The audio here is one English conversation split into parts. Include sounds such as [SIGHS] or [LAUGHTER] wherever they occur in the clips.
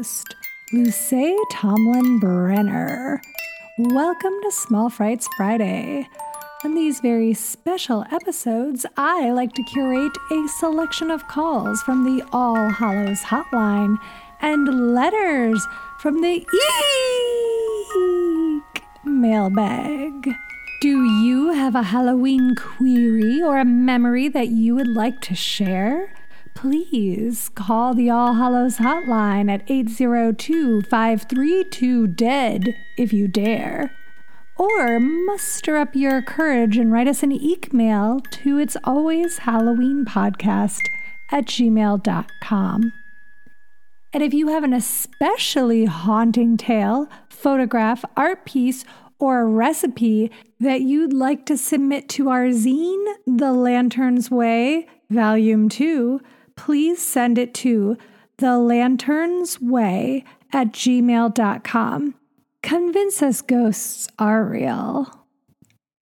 host, Luce Tomlin Brenner. Welcome to Small Frights Friday. On these very special episodes, I like to curate a selection of calls from the All Hallows Hotline and letters from the Eek mailbag. Do you have a Halloween query or a memory that you would like to share? Please call the All Hallows hotline at 802 532 DEAD if you dare. Or muster up your courage and write us an email to It's Always Halloween Podcast at gmail.com. And if you have an especially haunting tale, photograph, art piece, or recipe that you'd like to submit to our zine, The Lantern's Way, Volume 2, please send it to The Lantern's Way at gmail.com. Convince us ghosts are real.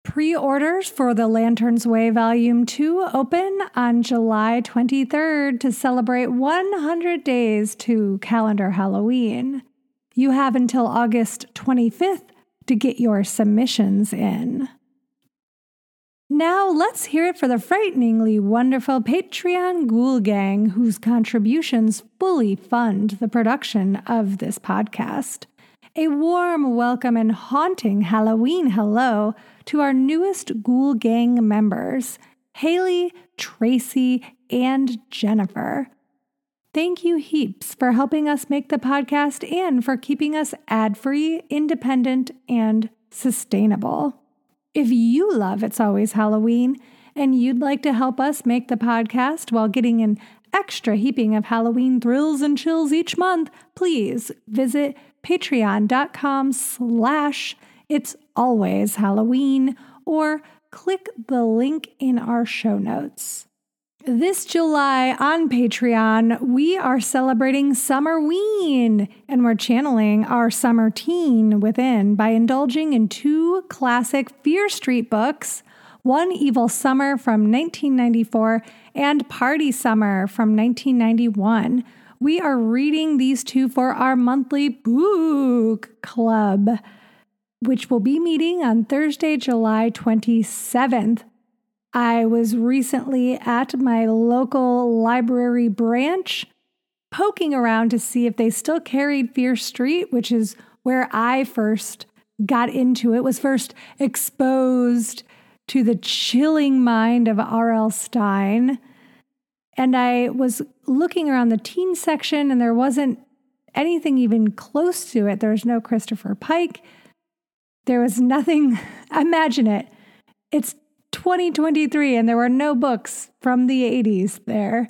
Pre orders for The Lantern's Way Volume 2 open on July 23rd to celebrate 100 days to calendar Halloween. You have until August 25th to get your submissions in. Now, let's hear it for the frighteningly wonderful Patreon Ghoul Gang, whose contributions fully fund the production of this podcast. A warm welcome and haunting Halloween hello to our newest Ghoul Gang members, Haley, Tracy, and Jennifer. Thank you heaps for helping us make the podcast and for keeping us ad free, independent, and sustainable. If you love It's Always Halloween and you'd like to help us make the podcast while getting an extra heaping of Halloween thrills and chills each month, please visit patreon.com slash it's always Halloween or click the link in our show notes. This July on Patreon, we are celebrating Summerween and we're channeling our summer teen within by indulging in two classic Fear Street books One Evil Summer from 1994 and Party Summer from 1991 we are reading these two for our monthly book club, which will be meeting on Thursday, July 27th. I was recently at my local library branch poking around to see if they still carried Fear Street, which is where I first got into it, was first exposed to the chilling mind of R.L. Stine. And I was looking around the teen section, and there wasn't anything even close to it. There was no Christopher Pike. There was nothing. [LAUGHS] Imagine it. It's 2023, and there were no books from the 80s there.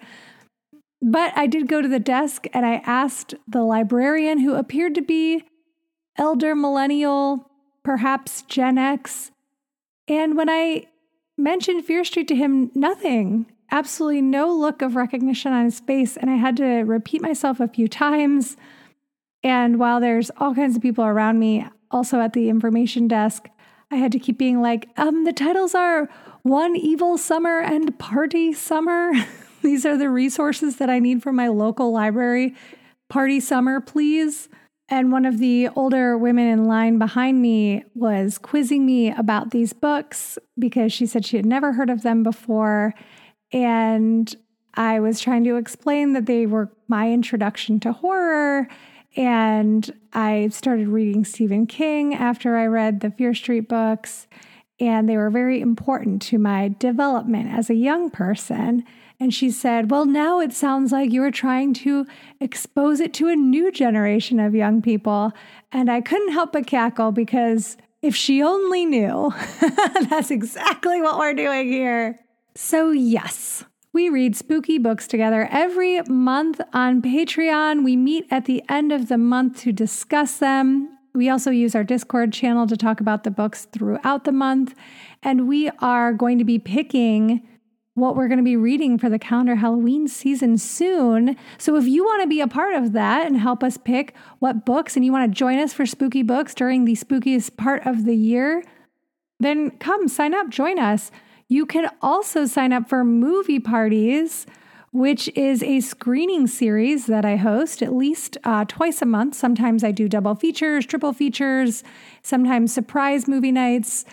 But I did go to the desk and I asked the librarian, who appeared to be elder millennial, perhaps Gen X. And when I mentioned Fear Street to him, nothing absolutely no look of recognition on his face. And I had to repeat myself a few times. And while there's all kinds of people around me, also at the information desk, I had to keep being like, um, the titles are One Evil Summer and Party Summer. [LAUGHS] These are the resources that I need for my local library. Party Summer, please. And one of the older women in line behind me was quizzing me about these books because she said she had never heard of them before. And I was trying to explain that they were my introduction to horror. And I started reading Stephen King after I read the Fear Street books. And they were very important to my development as a young person. And she said, Well, now it sounds like you were trying to expose it to a new generation of young people. And I couldn't help but cackle because if she only knew, [LAUGHS] that's exactly what we're doing here. So, yes, we read spooky books together every month on Patreon. We meet at the end of the month to discuss them. We also use our Discord channel to talk about the books throughout the month. And we are going to be picking what we're going to be reading for the calendar Halloween season soon. So if you want to be a part of that and help us pick what books and you want to join us for spooky books during the spookiest part of the year, then come sign up, join us. You can also sign up for movie parties, which is a screening series that I host at least uh, twice a month. Sometimes I do double features, triple features, sometimes surprise movie nights.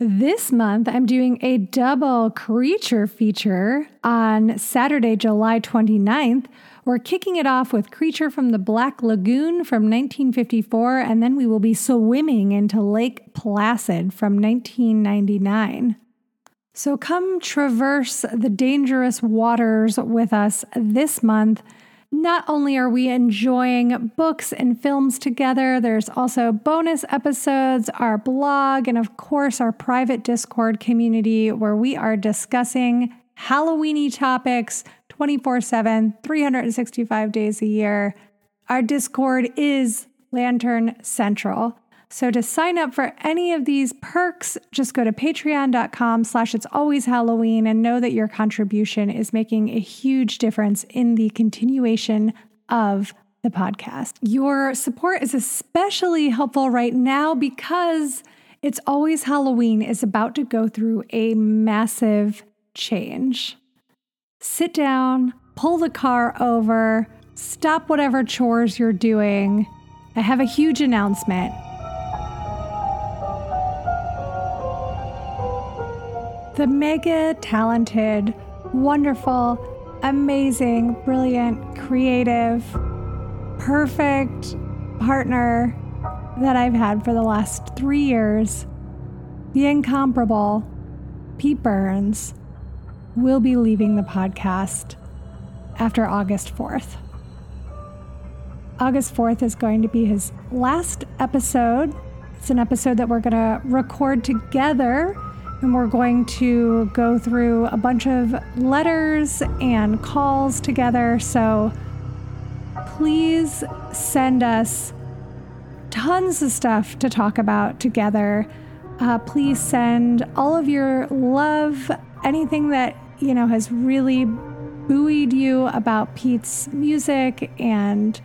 This month, I'm doing a double creature feature on Saturday, July 29th. We're kicking it off with Creature from the Black Lagoon from 1954, and then we will be swimming into Lake Placid from 1999. So come traverse the dangerous waters with us this month not only are we enjoying books and films together, there's also bonus episodes, our blog, and of course, our private Discord community where we are discussing Halloweeny topics 24 7, 365 days a year. Our Discord is Lantern Central. So to sign up for any of these perks, just go to patreon.com slash it's always Halloween and know that your contribution is making a huge difference in the continuation of the podcast. Your support is especially helpful right now because it's always Halloween is about to go through a massive change. Sit down, pull the car over, stop whatever chores you're doing. I have a huge announcement. The mega talented, wonderful, amazing, brilliant, creative, perfect partner that I've had for the last three years, the incomparable Pete Burns, will be leaving the podcast after August 4th. August 4th is going to be his last episode. It's an episode that we're going to record together and we're going to go through a bunch of letters and calls together. So please send us tons of stuff to talk about together. Uh, please send all of your love, anything that you know has really buoyed you about Pete's music and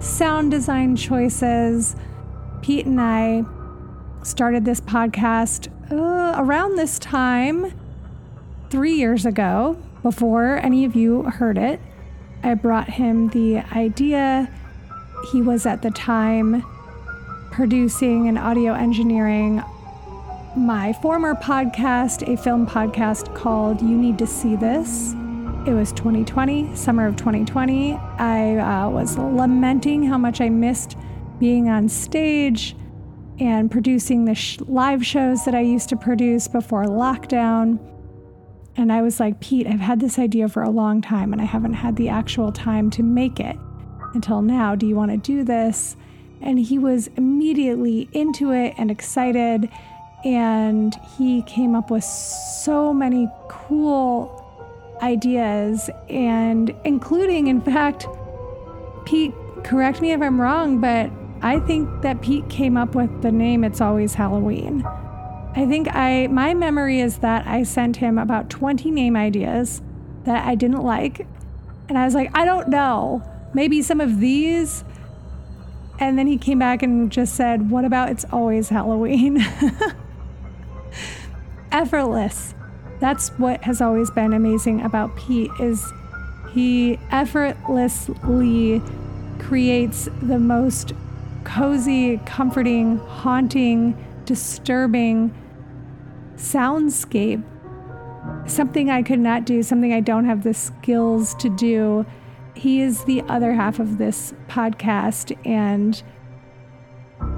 sound design choices. Pete and I started this podcast uh, around this time, three years ago, before any of you heard it. I brought him the idea. He was at the time producing and audio engineering my former podcast, a film podcast called You Need to See This. It was 2020, summer of 2020. I uh, was lamenting how much I missed being on stage and producing the sh- live shows that I used to produce before lockdown. And I was like, Pete, I've had this idea for a long time and I haven't had the actual time to make it until now. Do you want to do this? And he was immediately into it and excited. And he came up with so many cool ideas, and including, in fact, Pete, correct me if I'm wrong, but I think that Pete came up with the name It's Always Halloween. I think I my memory is that I sent him about 20 name ideas that I didn't like. And I was like, I don't know. Maybe some of these. And then he came back and just said, What about It's Always Halloween? [LAUGHS] Effortless. That's what has always been amazing about Pete is he effortlessly creates the most cozy, comforting, haunting, disturbing soundscape. Something I could not do, something I don't have the skills to do. He is the other half of this podcast. And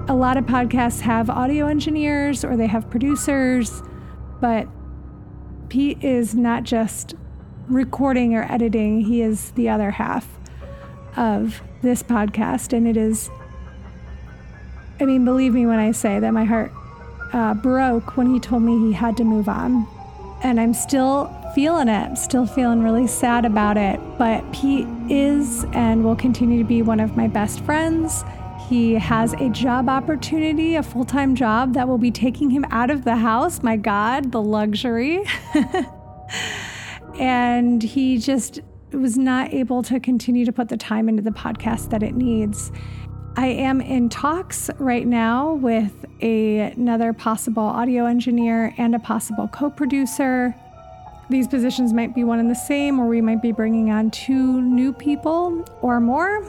a lot of podcasts have audio engineers or they have producers, but Pete is not just recording or editing, he is the other half of this podcast. And it is I mean, believe me when I say that my heart uh, broke when he told me he had to move on. And I'm still feeling it, still feeling really sad about it. But Pete is and will continue to be one of my best friends. He has a job opportunity, a full time job that will be taking him out of the house. My God, the luxury. [LAUGHS] and he just was not able to continue to put the time into the podcast that it needs. I am in talks right now with a, another possible audio engineer and a possible co producer. These positions might be one and the same, or we might be bringing on two new people or more.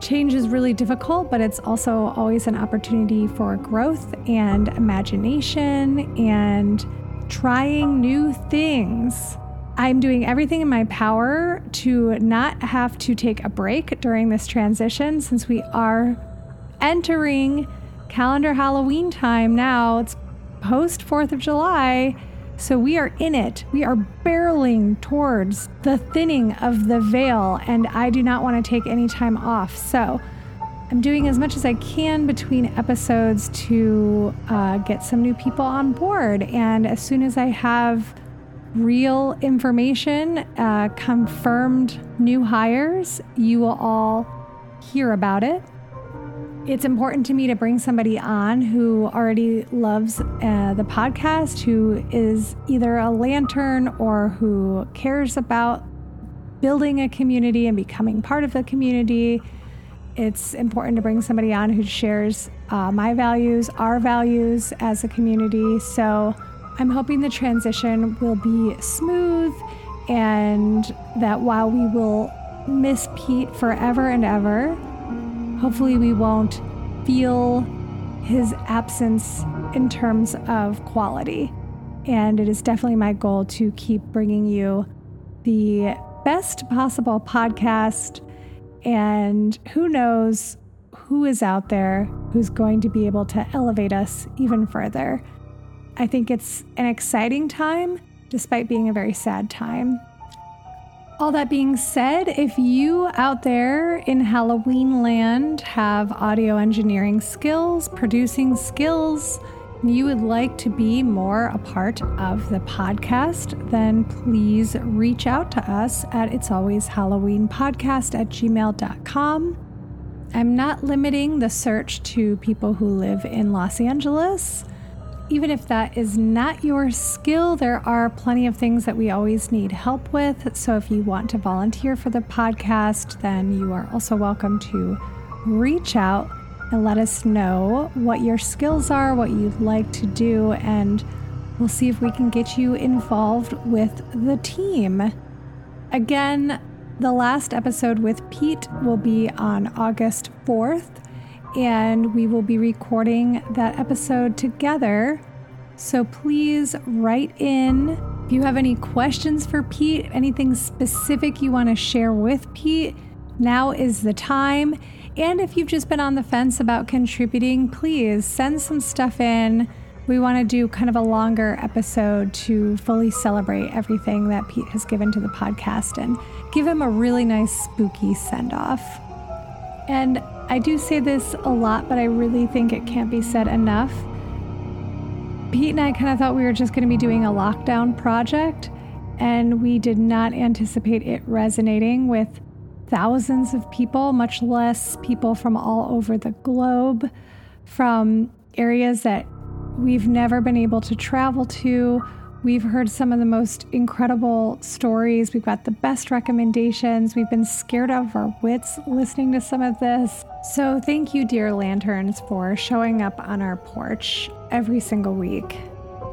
Change is really difficult, but it's also always an opportunity for growth and imagination and trying new things. I'm doing everything in my power to not have to take a break during this transition since we are entering calendar Halloween time now. It's post 4th of July. So we are in it. We are barreling towards the thinning of the veil, and I do not want to take any time off. So I'm doing as much as I can between episodes to uh, get some new people on board. And as soon as I have real information, uh, confirmed new hires, you will all hear about it. It's important to me to bring somebody on who already loves uh, the podcast, who is either a lantern or who cares about building a community and becoming part of the community. It's important to bring somebody on who shares uh, my values, our values as a community. So, I'm hoping the transition will be smooth and that while we will miss Pete forever and ever, hopefully we won't feel his absence in terms of quality. And it is definitely my goal to keep bringing you the best possible podcast. And who knows who is out there who's going to be able to elevate us even further. I think it's an exciting time despite being a very sad time. All that being said, if you out there in Halloween land have audio engineering skills, producing skills, you would like to be more a part of the podcast, then please reach out to us at It's Always Halloween Podcast at gmail.com. I'm not limiting the search to people who live in Los Angeles even if that is not your skill, there are plenty of things that we always need help with. So if you want to volunteer for the podcast, then you are also welcome to reach out and let us know what your skills are, what you'd like to do, and we'll see if we can get you involved with the team. Again, the last episode with Pete will be on August 4th and we will be recording that episode together. So please write in if you have any questions for Pete, anything specific you want to share with Pete. Now is the time. And if you've just been on the fence about contributing, please send some stuff in. We want to do kind of a longer episode to fully celebrate everything that Pete has given to the podcast and give him a really nice spooky send off. And I do say this a lot, but I really think it can't be said enough. Pete and I kind of thought we were just going to be doing a lockdown project, and we did not anticipate it resonating with thousands of people, much less people from all over the globe, from areas that we've never been able to travel to We've heard some of the most incredible stories. We've got the best recommendations. We've been scared out of our wits listening to some of this. So, thank you, dear lanterns, for showing up on our porch every single week.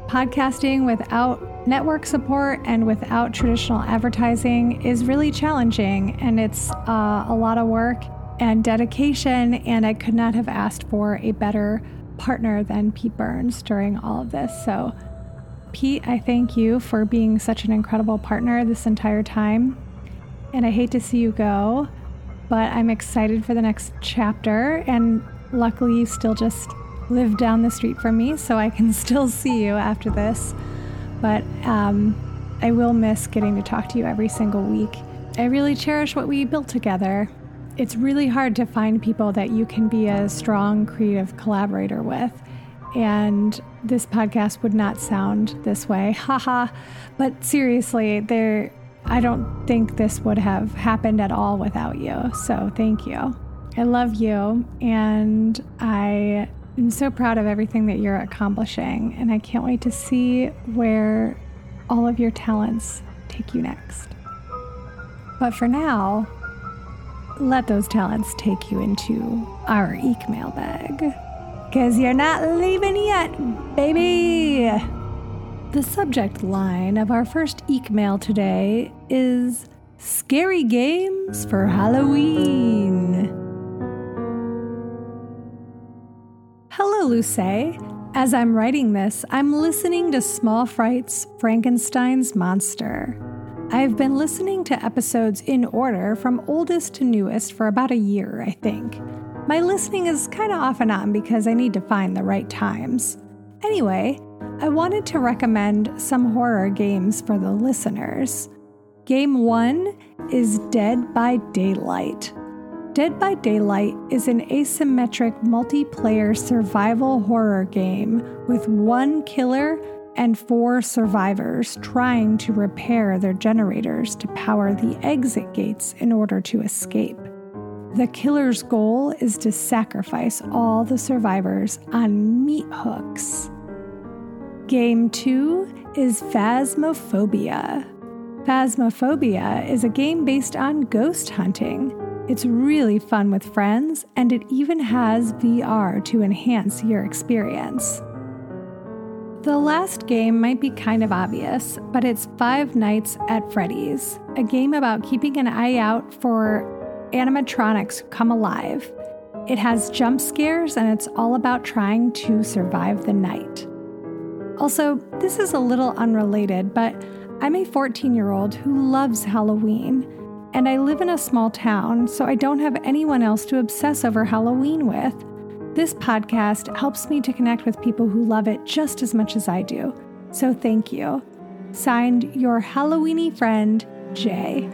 Podcasting without network support and without traditional advertising is really challenging, and it's uh, a lot of work and dedication. And I could not have asked for a better partner than Pete Burns during all of this. So, Pete, I thank you for being such an incredible partner this entire time. And I hate to see you go, but I'm excited for the next chapter. And luckily, you still just live down the street from me, so I can [LAUGHS] still see you after this. But um, I will miss getting to talk to you every single week. I really cherish what we built together. It's really hard to find people that you can be a strong creative collaborator with. And this podcast would not sound this way. [LAUGHS] Haha. but seriously, there I don't think this would have happened at all without you. So thank you. I love you and I am so proud of everything that you're accomplishing and I can't wait to see where all of your talents take you next. But for now, let those talents take you into our Eek mailbag. Because you're not leaving yet, baby! The subject line of our first Eek mail today is Scary Games for Halloween. Hello, Luce. As I'm writing this, I'm listening to Small Fright's Frankenstein's Monster. I've been listening to episodes in order from oldest to newest for about a year, I think. My listening is kind of off and on because I need to find the right times. Anyway, I wanted to recommend some horror games for the listeners. Game 1 is Dead by Daylight. Dead by Daylight is an asymmetric multiplayer survival horror game with one killer and four survivors trying to repair their generators to power the exit gates in order to escape. The killer's goal is to sacrifice all the survivors on meat hooks. Game 2 is Phasmophobia. Phasmophobia is a game based on ghost hunting. It's really fun with friends, and it even has VR to enhance your experience. The last game might be kind of obvious, but it's Five Nights at Freddy's, a game about keeping an eye out for animatronics come alive. It has jump scares and it's all about trying to survive the night. Also, this is a little unrelated, but I'm a 14 year old who loves Halloween, and I live in a small town, so I don't have anyone else to obsess over Halloween with. This podcast helps me to connect with people who love it just as much as I do. So thank you. Signed, your Halloweeny friend, Jay.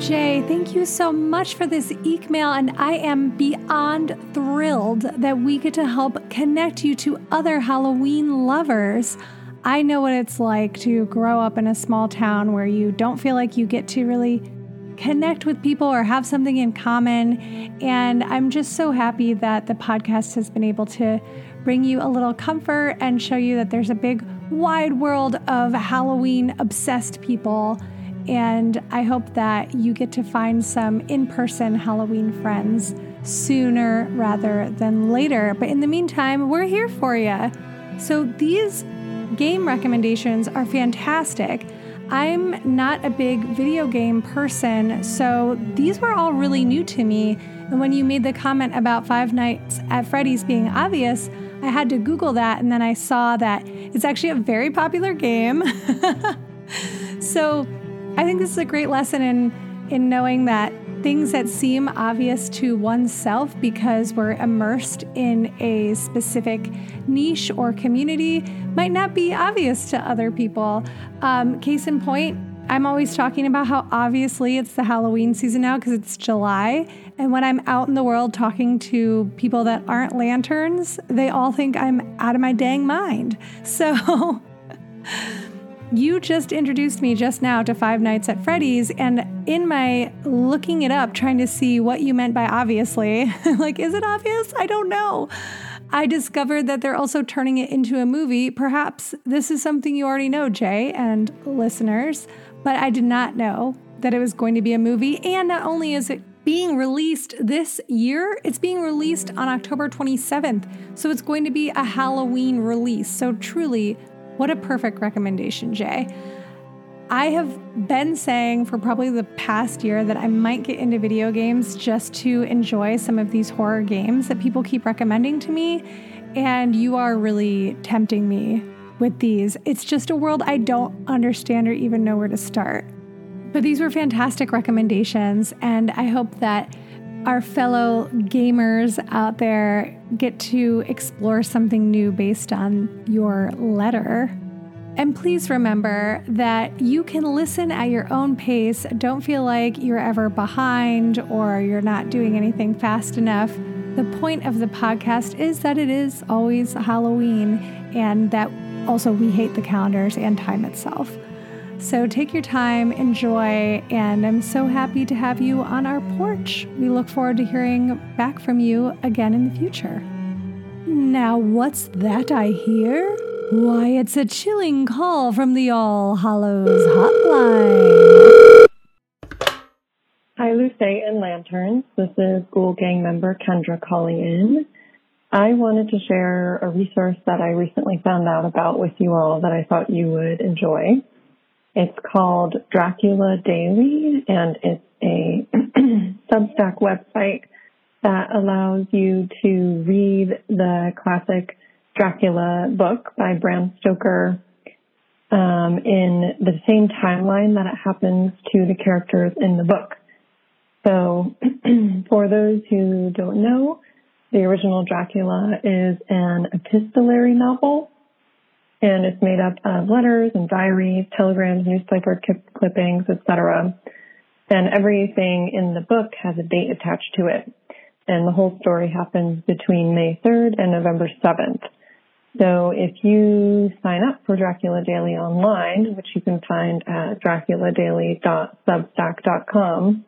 Jay, thank you so much for this Eek mail, and I am beyond thrilled that we get to help connect you to other Halloween lovers. I know what it's like to grow up in a small town where you don't feel like you get to really connect with people or have something in common. And I'm just so happy that the podcast has been able to bring you a little comfort and show you that there's a big, wide world of Halloween obsessed people. And I hope that you get to find some in person Halloween friends sooner rather than later. But in the meantime, we're here for you. So these game recommendations are fantastic. I'm not a big video game person, so these were all really new to me. And when you made the comment about Five Nights at Freddy's being obvious, I had to Google that and then I saw that it's actually a very popular game. [LAUGHS] so I think this is a great lesson in, in knowing that things that seem obvious to oneself because we're immersed in a specific niche or community might not be obvious to other people. Um, case in point, I'm always talking about how obviously it's the Halloween season now because it's July. And when I'm out in the world talking to people that aren't lanterns, they all think I'm out of my dang mind. So. [LAUGHS] You just introduced me just now to Five Nights at Freddy's, and in my looking it up, trying to see what you meant by obviously, [LAUGHS] like, is it obvious? I don't know. I discovered that they're also turning it into a movie. Perhaps this is something you already know, Jay and listeners, but I did not know that it was going to be a movie. And not only is it being released this year, it's being released on October 27th. So it's going to be a Halloween release. So truly, what a perfect recommendation, Jay. I have been saying for probably the past year that I might get into video games just to enjoy some of these horror games that people keep recommending to me. And you are really tempting me with these. It's just a world I don't understand or even know where to start. But these were fantastic recommendations, and I hope that our fellow gamers out there get to explore something new based on your letter. And please remember that you can listen at your own pace. Don't feel like you're ever behind or you're not doing anything fast enough. The point of the podcast is that it is always Halloween and that also we hate the calendars and time itself. So take your time, enjoy, and I'm so happy to have you on our porch. We look forward to hearing back from you again in the future. Now, what's that I hear? Why, it's a chilling call from the All Hallows Hotline. Hi, Luce and Lanterns. This is Ghoul Gang member Kendra calling in. I wanted to share a resource that I recently found out about with you all that I thought you would enjoy. It's called Dracula Daily, and it's a [CLEARS THROAT] Substack website that allows you to read the classic Dracula book by Bram Stoker um, in the same timeline that it happens to the characters in the book. So, [CLEARS THROAT] for those who don't know, the original Dracula is an epistolary novel, and it's made up of letters and diaries, telegrams, newspaper clippings, etc. And everything in the book has a date attached to it. And the whole story happens between May 3rd and November 7th. So if you sign up for Dracula Daily online, which you can find at draculadaily.substack.com,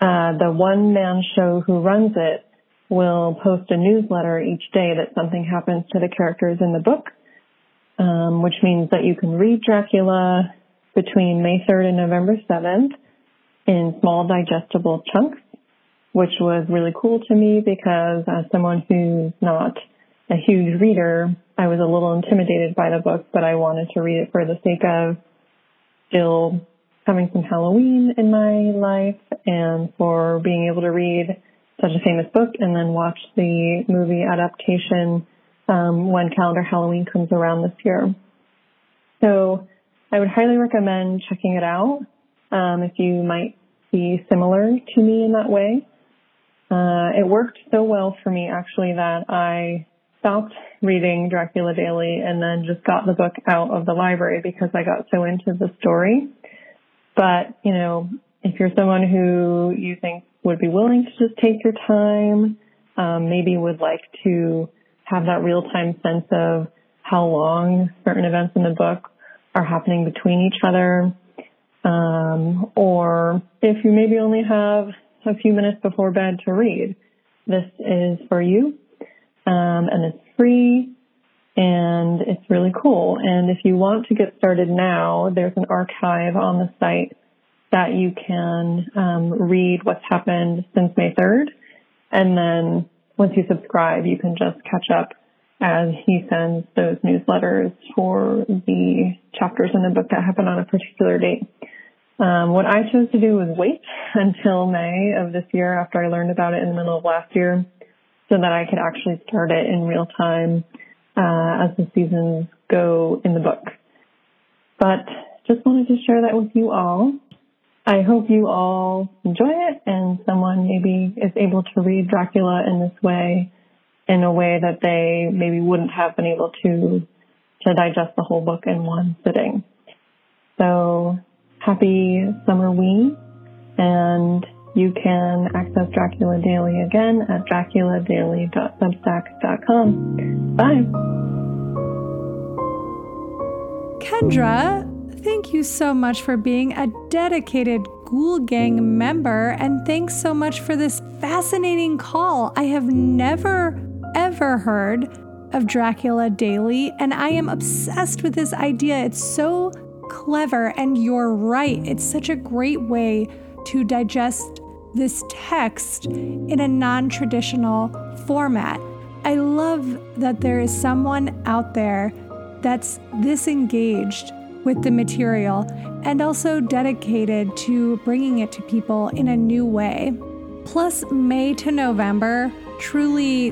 uh, the one man show who runs it will post a newsletter each day that something happens to the characters in the book, um, which means that you can read Dracula between May 3rd and November 7th in small digestible chunks, which was really cool to me because as someone who's not a huge reader, I was a little intimidated by the book, but I wanted to read it for the sake of still having some Halloween in my life and for being able to read such a famous book and then watch the movie adaptation um, when calendar Halloween comes around this year. So I would highly recommend checking it out um, if you might be similar to me in that way. Uh, it worked so well for me actually that I stopped reading Dracula Daily and then just got the book out of the library because I got so into the story. But, you know, if you're someone who you think would be willing to just take your time, um, maybe would like to have that real time sense of how long certain events in the book are happening between each other. Um, or if you maybe only have a few minutes before bed to read, this is for you. Um, and it's free and it's really cool. And if you want to get started now, there's an archive on the site that you can um, read what's happened since May 3rd. And then once you subscribe, you can just catch up as he sends those newsletters for the chapters in the book that happen on a particular date. Um, what I chose to do was wait [LAUGHS] until May of this year after I learned about it in the middle of last year so that I could actually start it in real time uh, as the seasons go in the book. But just wanted to share that with you all. I hope you all enjoy it and someone maybe is able to read Dracula in this way in a way that they maybe wouldn't have been able to to digest the whole book in one sitting. So happy summer ween and you can access Dracula Daily again at draculadaily.substack.com. Bye. Kendra, thank you so much for being a dedicated Ghoul Gang member, and thanks so much for this fascinating call. I have never, ever heard of Dracula Daily, and I am obsessed with this idea. It's so clever, and you're right. It's such a great way to digest this text in a non traditional format. I love that there is someone out there that's this engaged with the material and also dedicated to bringing it to people in a new way. Plus, May to November, truly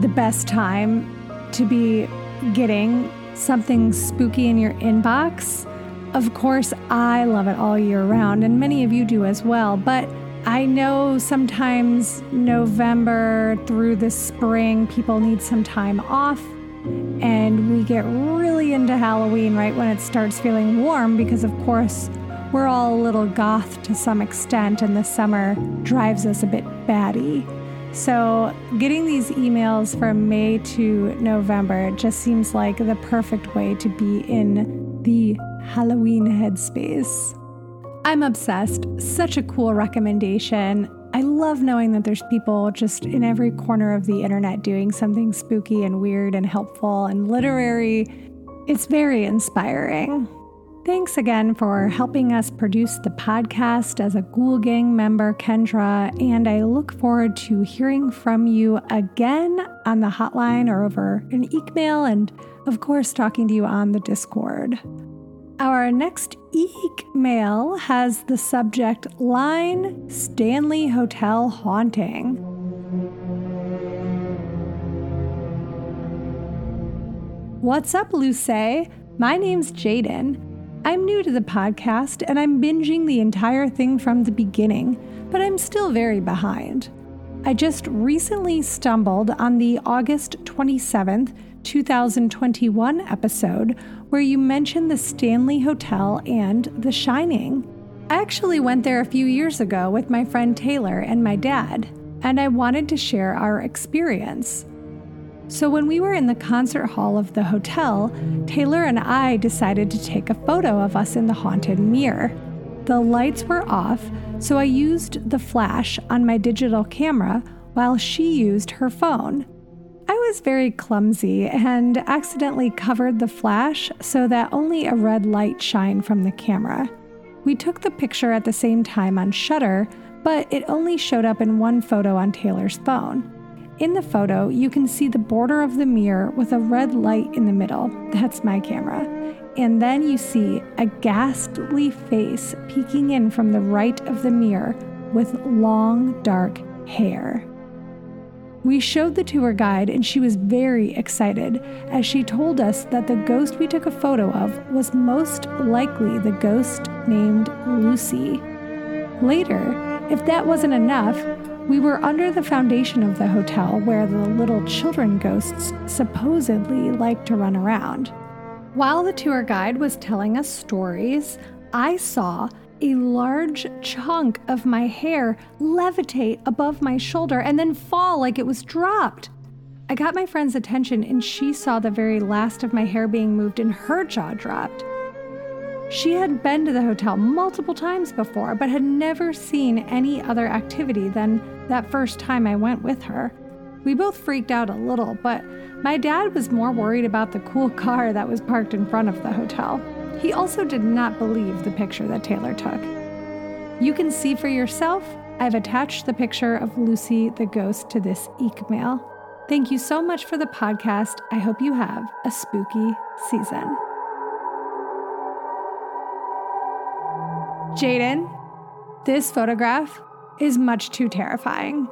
the best time to be getting something spooky in your inbox. Of course, I love it all year round, and many of you do as well, but I know sometimes November through the spring, people need some time off, and we get really into Halloween right when it starts feeling warm because, of course, we're all a little goth to some extent, and the summer drives us a bit batty. So, getting these emails from May to November just seems like the perfect way to be in the Halloween headspace. I'm obsessed. Such a cool recommendation. I love knowing that there's people just in every corner of the internet doing something spooky and weird and helpful and literary It's very inspiring. Thanks again for helping us produce the podcast as a Ghoul Gang member, Kendra, and I look forward to hearing from you again on the hotline or over an email, and of course, talking to you on the Discord. Our next email has the subject line Stanley Hotel Haunting. What's up, Luce? My name's Jaden. I'm new to the podcast and I'm binging the entire thing from the beginning, but I'm still very behind. I just recently stumbled on the August 27th, 2021 episode where you mentioned the Stanley Hotel and The Shining. I actually went there a few years ago with my friend Taylor and my dad, and I wanted to share our experience. So, when we were in the concert hall of the hotel, Taylor and I decided to take a photo of us in the haunted mirror. The lights were off, so I used the flash on my digital camera while she used her phone. I was very clumsy and accidentally covered the flash so that only a red light shined from the camera. We took the picture at the same time on Shutter, but it only showed up in one photo on Taylor's phone. In the photo, you can see the border of the mirror with a red light in the middle. That's my camera. And then you see a ghastly face peeking in from the right of the mirror with long, dark hair. We showed the tour guide, and she was very excited as she told us that the ghost we took a photo of was most likely the ghost named Lucy. Later, if that wasn't enough, we were under the foundation of the hotel where the little children ghosts supposedly like to run around. While the tour guide was telling us stories, I saw a large chunk of my hair levitate above my shoulder and then fall like it was dropped. I got my friend's attention and she saw the very last of my hair being moved and her jaw dropped. She had been to the hotel multiple times before, but had never seen any other activity than that first time I went with her. We both freaked out a little, but my dad was more worried about the cool [LAUGHS] car that was parked in front of the hotel. He also did not believe the picture that Taylor took. You can see for yourself, I've attached the picture of Lucy the ghost to this email. Thank you so much for the podcast. I hope you have a spooky season. Jaden, this photograph is much too terrifying.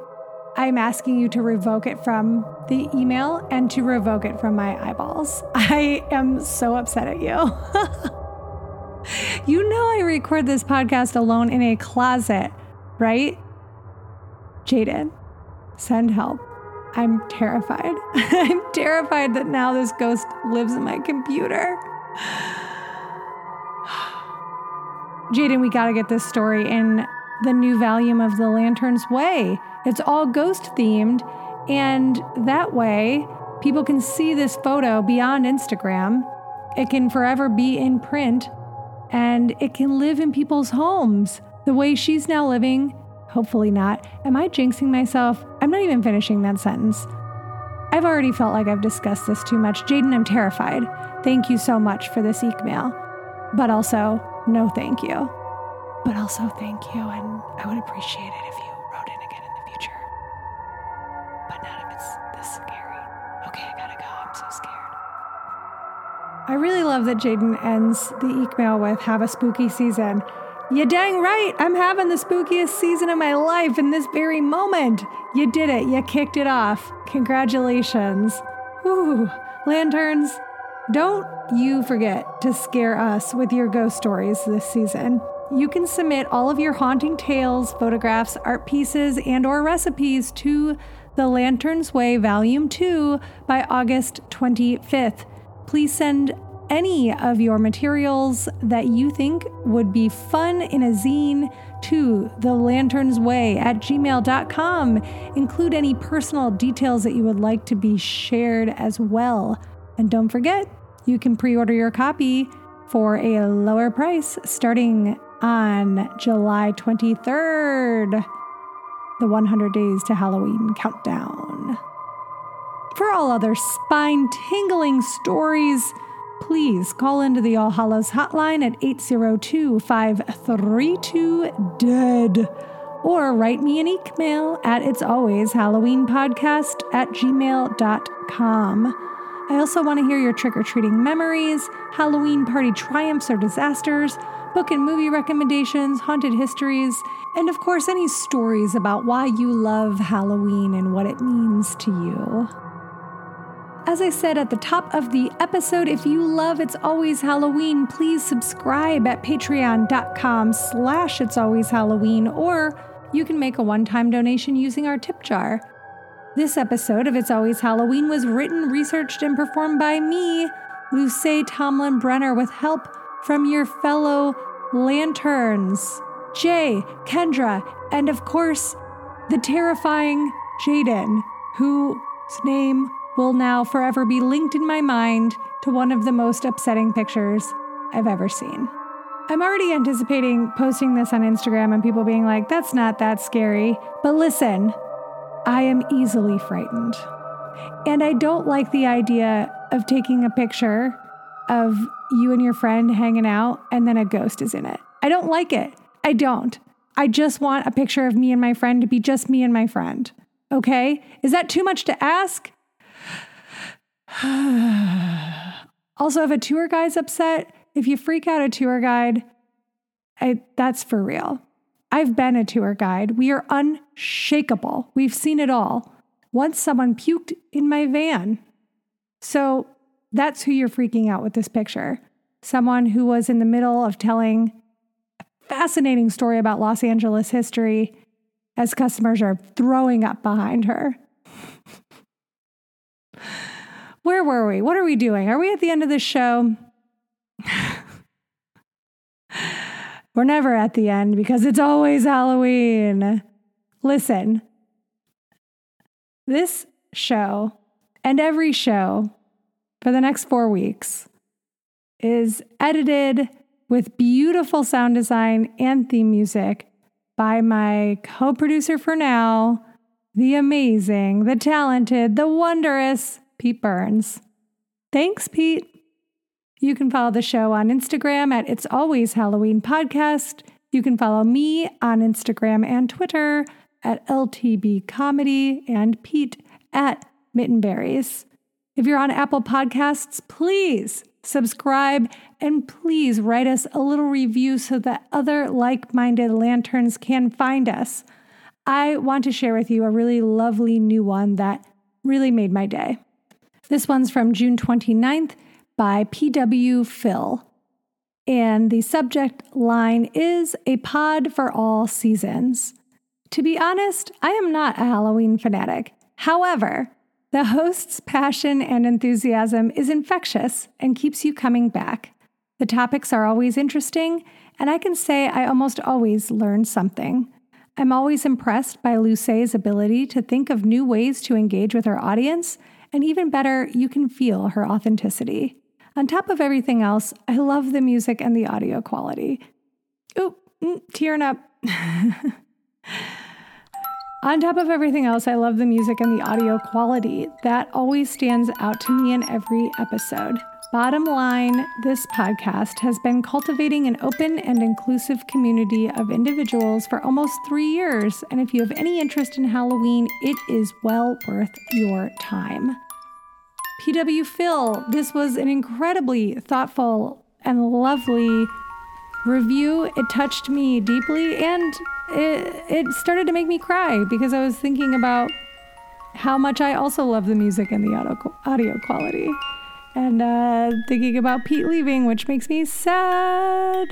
I'm asking you to revoke it from the email and to revoke it from my eyeballs. [LAUGHS] I am so upset at you. [LAUGHS] you know, I record this podcast alone in a closet, right? Jaden, send help. I'm terrified. [LAUGHS] I'm terrified that now this ghost lives in my computer. [SIGHS] Jaden, we got to get this story in the new volume of The Lantern's Way. It's all ghost themed, and that way people can see this photo beyond Instagram. It can forever be in print, and it can live in people's homes the way she's now living. Hopefully not. Am I jinxing myself? I'm not even finishing that sentence. I've already felt like I've discussed this too much. Jaden, I'm terrified. Thank you so much for this email. But also, no thank you. But also thank you, and I would appreciate it if you I really love that Jaden ends the email with Have a spooky season. You dang right, I'm having the spookiest season of my life in this very moment. You did it, you kicked it off. Congratulations. Ooh, lanterns, don't you forget to scare us with your ghost stories this season. You can submit all of your haunting tales, photographs, art pieces, and or recipes to The Lantern's Way Volume 2 by August 25th. Please send any of your materials that you think would be fun in a zine to the lanterns way at gmail.com include any personal details that you would like to be shared as well. And don't forget, you can pre order your copy for a lower price starting on July 23rd, the 100 Days to Halloween countdown. For all other spine tingling stories, please call into the All Hallows hotline at 802 532 DEAD or write me an email at it's always Halloween podcast at gmail.com. I also want to hear your trick or treating memories, Halloween party triumphs or disasters, book and movie recommendations, haunted histories, and of course, any stories about why you love Halloween and what it means to you. As I said at the top of the episode, if you love It's Always Halloween, please subscribe at patreon.com slash It's Always Halloween, or you can make a one-time donation using our tip jar. This episode of It's Always Halloween was written, researched, and performed by me, Luce Tomlin Brenner, with help from your fellow lanterns, Jay, Kendra, and of course, the terrifying Jaden, whose name will now forever be linked in my mind to one of the most upsetting pictures I've ever seen. I'm already anticipating posting this on Instagram and people being like, that's not that scary. But listen, I am easily frightened. And I don't like the idea of taking a picture of you and your friend hanging out and then a ghost is in it. I don't like it. I don't. I just want a picture of me and my friend to be just me and my friend. Okay? Is that too much to ask? [SIGHS] also, if a tour guide's upset, if you freak out a tour guide, I, that's for real. I've been a tour guide. We are unshakable. We've seen it all. Once someone puked in my van. So that's who you're freaking out with this picture. Someone who was in the middle of telling a fascinating story about Los Angeles history as customers are throwing up behind her. [LAUGHS] Where were we? What are we doing? Are we at the end of this show? [SIGHS] We're never at the end because it's always Halloween. Listen, this show and every show for the next four weeks is edited with beautiful sound design and theme music by my co producer for now, the amazing, the talented, the wondrous Pete Burns. Thanks, Pete. You can follow the show on Instagram at It's Always Halloween Podcast. You can follow me on Instagram and Twitter at LTB Comedy and Pete at Mittenberries. If you're on Apple Podcasts, please subscribe and please write us a little review so that other like minded lanterns can find us. I want to share with you a really lovely new one that really made my day. This one's from June 29th by P.W. Phil. And the subject line is A Pod for All Seasons. To be honest, I am not a Halloween fanatic. However, the host's passion and enthusiasm is infectious and keeps you coming back. The topics are always interesting, and I can say I almost always learn something. I'm always impressed by Luce's ability to think of new ways to engage with her audience and even better, you can feel her authenticity. On top of everything else, I love the music and the audio quality. Oop, mm, tearing up. [LAUGHS] On top of everything else, I love the music and the audio quality. That always stands out to me in every episode. Bottom line, this podcast has been cultivating an open and inclusive community of individuals for almost three years. And if you have any interest in Halloween, it is well worth your time. PW Phil, this was an incredibly thoughtful and lovely review. It touched me deeply and it, it started to make me cry because I was thinking about how much I also love the music and the audio, audio quality and uh, thinking about Pete leaving, which makes me sad.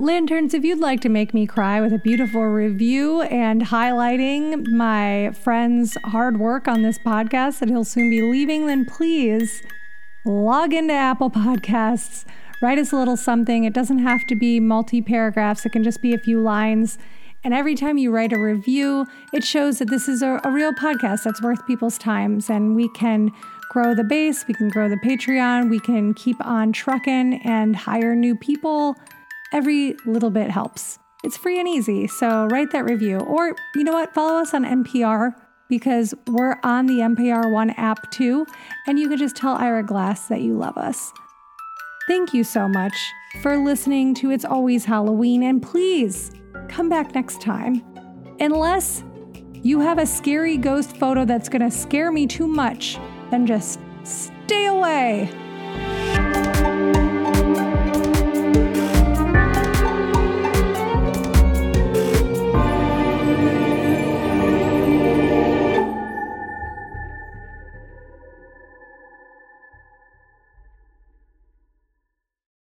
Lanterns, if you'd like to make me cry with a beautiful review and highlighting my friend's hard work on this podcast that he'll soon be leaving, then please log into Apple Podcasts, write us a little something. It doesn't have to be multi paragraphs, it can just be a few lines. And every time you write a review, it shows that this is a, a real podcast that's worth people's times and we can grow the base, we can grow the Patreon, we can keep on trucking and hire new people. Every little bit helps. It's free and easy, so write that review. Or you know what? Follow us on NPR because we're on the NPR One app too, and you can just tell Ira Glass that you love us. Thank you so much for listening to It's Always Halloween, and please come back next time. Unless you have a scary ghost photo that's gonna scare me too much, then just stay away.